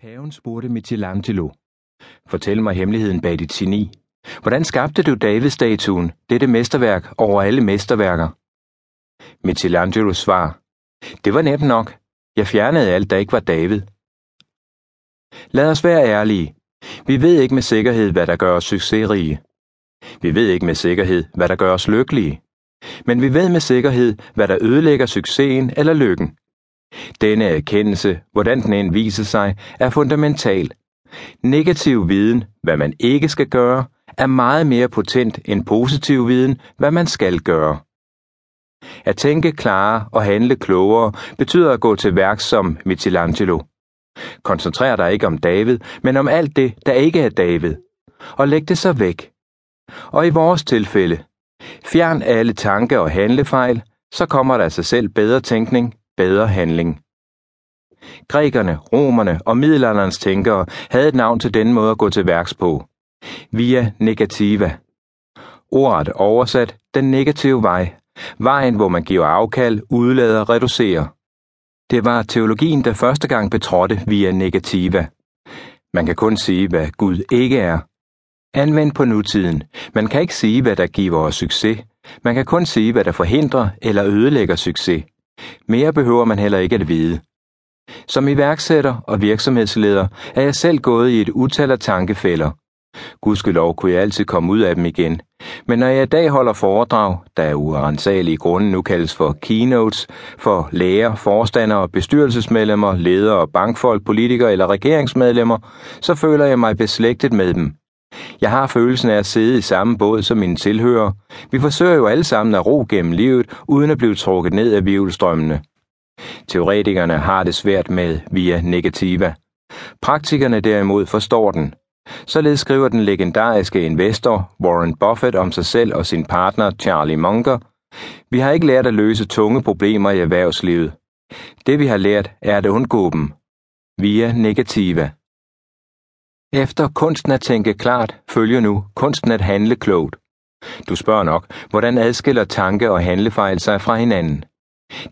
Paven spurgte Michelangelo, fortæl mig hemmeligheden bag dit geni. Hvordan skabte du Davidstatuen, dette mesterværk over alle mesterværker? Michelangelos svar, det var nemt nok. Jeg fjernede alt, der ikke var David. Lad os være ærlige. Vi ved ikke med sikkerhed, hvad der gør os succesrige. Vi ved ikke med sikkerhed, hvad der gør os lykkelige. Men vi ved med sikkerhed, hvad der ødelægger succesen eller lykken. Denne erkendelse, hvordan den end viser sig, er fundamental. Negativ viden, hvad man ikke skal gøre, er meget mere potent end positiv viden, hvad man skal gøre. At tænke klarere og handle klogere betyder at gå til værk som Michelangelo. Koncentrer dig ikke om David, men om alt det, der ikke er David, og læg det så væk. Og i vores tilfælde, fjern alle tanke- og handlefejl, så kommer der af sig selv bedre tænkning, bedre handling. Grækerne, romerne og middelalderens tænkere havde et navn til denne måde at gå til værks på. Via negativa. Ordet oversat den negative vej. Vejen, hvor man giver afkald, udlader, reducerer. Det var teologien, der første gang betrådte via negativa. Man kan kun sige, hvad Gud ikke er. Anvendt på nutiden. Man kan ikke sige, hvad der giver os succes. Man kan kun sige, hvad der forhindrer eller ødelægger succes. Mere behøver man heller ikke at vide. Som iværksætter og virksomhedsleder er jeg selv gået i et utal af tankefælder. Gudskelov kunne jeg altid komme ud af dem igen. Men når jeg i dag holder foredrag, der er urensagelige grunde nu kaldes for keynotes, for læger, forstandere, bestyrelsesmedlemmer, ledere, bankfolk, politikere eller regeringsmedlemmer, så føler jeg mig beslægtet med dem. Jeg har følelsen af at sidde i samme båd som mine tilhører. Vi forsøger jo alle sammen at ro gennem livet, uden at blive trukket ned af virvelstrømmene. Teoretikerne har det svært med via negativa. Praktikerne derimod forstår den. Således skriver den legendariske investor Warren Buffett om sig selv og sin partner Charlie Munger. Vi har ikke lært at løse tunge problemer i erhvervslivet. Det vi har lært er at undgå dem. Via negativa. Efter kunsten at tænke klart følger nu kunsten at handle klogt. Du spørger nok, hvordan adskiller tanke- og handlefejl sig fra hinanden?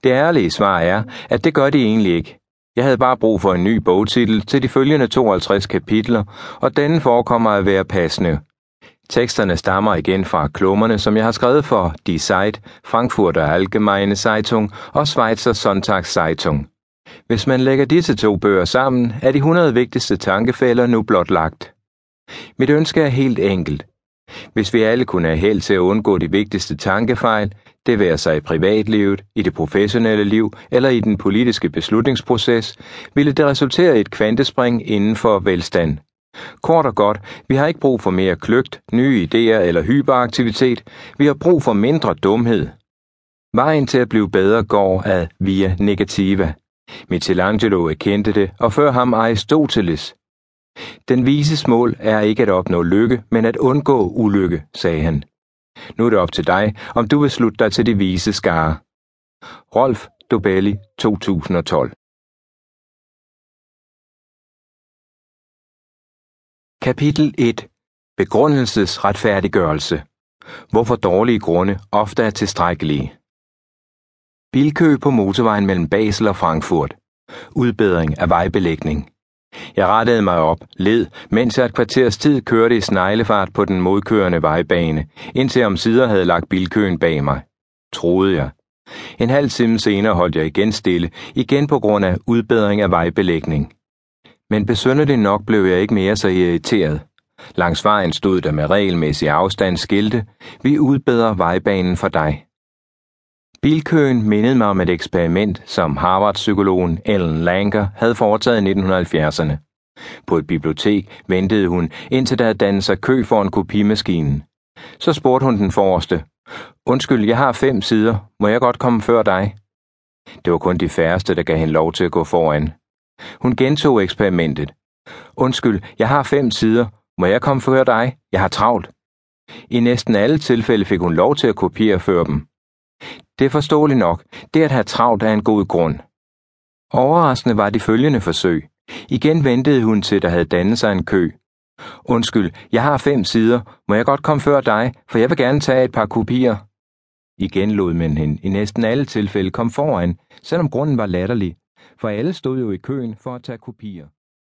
Det ærlige svar er, at det gør de egentlig ikke. Jeg havde bare brug for en ny bogtitel til de følgende 52 kapitler, og denne forekommer at være passende. Teksterne stammer igen fra klummerne, som jeg har skrevet for Die Zeit, Frankfurter Allgemeine Zeitung og Schweizer Sonntagszeitung. Hvis man lægger disse to bøger sammen, er de 100 vigtigste tankefælder nu blot lagt. Mit ønske er helt enkelt. Hvis vi alle kunne have held til at undgå de vigtigste tankefejl, det være sig i privatlivet, i det professionelle liv eller i den politiske beslutningsproces, ville det resultere i et kvantespring inden for velstand. Kort og godt, vi har ikke brug for mere kløgt, nye idéer eller hyperaktivitet, vi har brug for mindre dumhed. Vejen til at blive bedre går ad via negativa. Michelangelo erkendte det, og før ham Aristoteles. Den vises mål er ikke at opnå lykke, men at undgå ulykke, sagde han. Nu er det op til dig, om du vil slutte dig til de vise skare. Rolf Dobelli 2012 Kapitel 1 Begrundelsesretfærdiggørelse Hvorfor dårlige grunde ofte er tilstrækkelige. Bilkø på motorvejen mellem Basel og Frankfurt. Udbedring af vejbelægning. Jeg rettede mig op, led, mens jeg et kvarters tid kørte i sneglefart på den modkørende vejbane, indtil om sider havde lagt bilkøen bag mig. Troede jeg. En halv time senere holdt jeg igen stille, igen på grund af udbedring af vejbelægning. Men besynderligt nok blev jeg ikke mere så irriteret. Langs vejen stod der med regelmæssig afstand skilte, vi udbedrer vejbanen for dig. Bilkøen mindede mig om et eksperiment, som Harvard-psykologen Ellen Langer havde foretaget i 1970'erne. På et bibliotek ventede hun, indtil der havde dannet sig kø en kopimaskinen. Så spurgte hun den forreste. Undskyld, jeg har fem sider. Må jeg godt komme før dig? Det var kun de færreste, der gav hende lov til at gå foran. Hun gentog eksperimentet. Undskyld, jeg har fem sider. Må jeg komme før dig? Jeg har travlt. I næsten alle tilfælde fik hun lov til at kopiere før dem. Det er forståeligt nok. Det at have travlt er en god grund. Overraskende var de følgende forsøg. Igen ventede hun til, der havde dannet sig en kø. Undskyld, jeg har fem sider. Må jeg godt komme før dig, for jeg vil gerne tage et par kopier. Igen lod man hende i næsten alle tilfælde kom foran, selvom grunden var latterlig, for alle stod jo i køen for at tage kopier.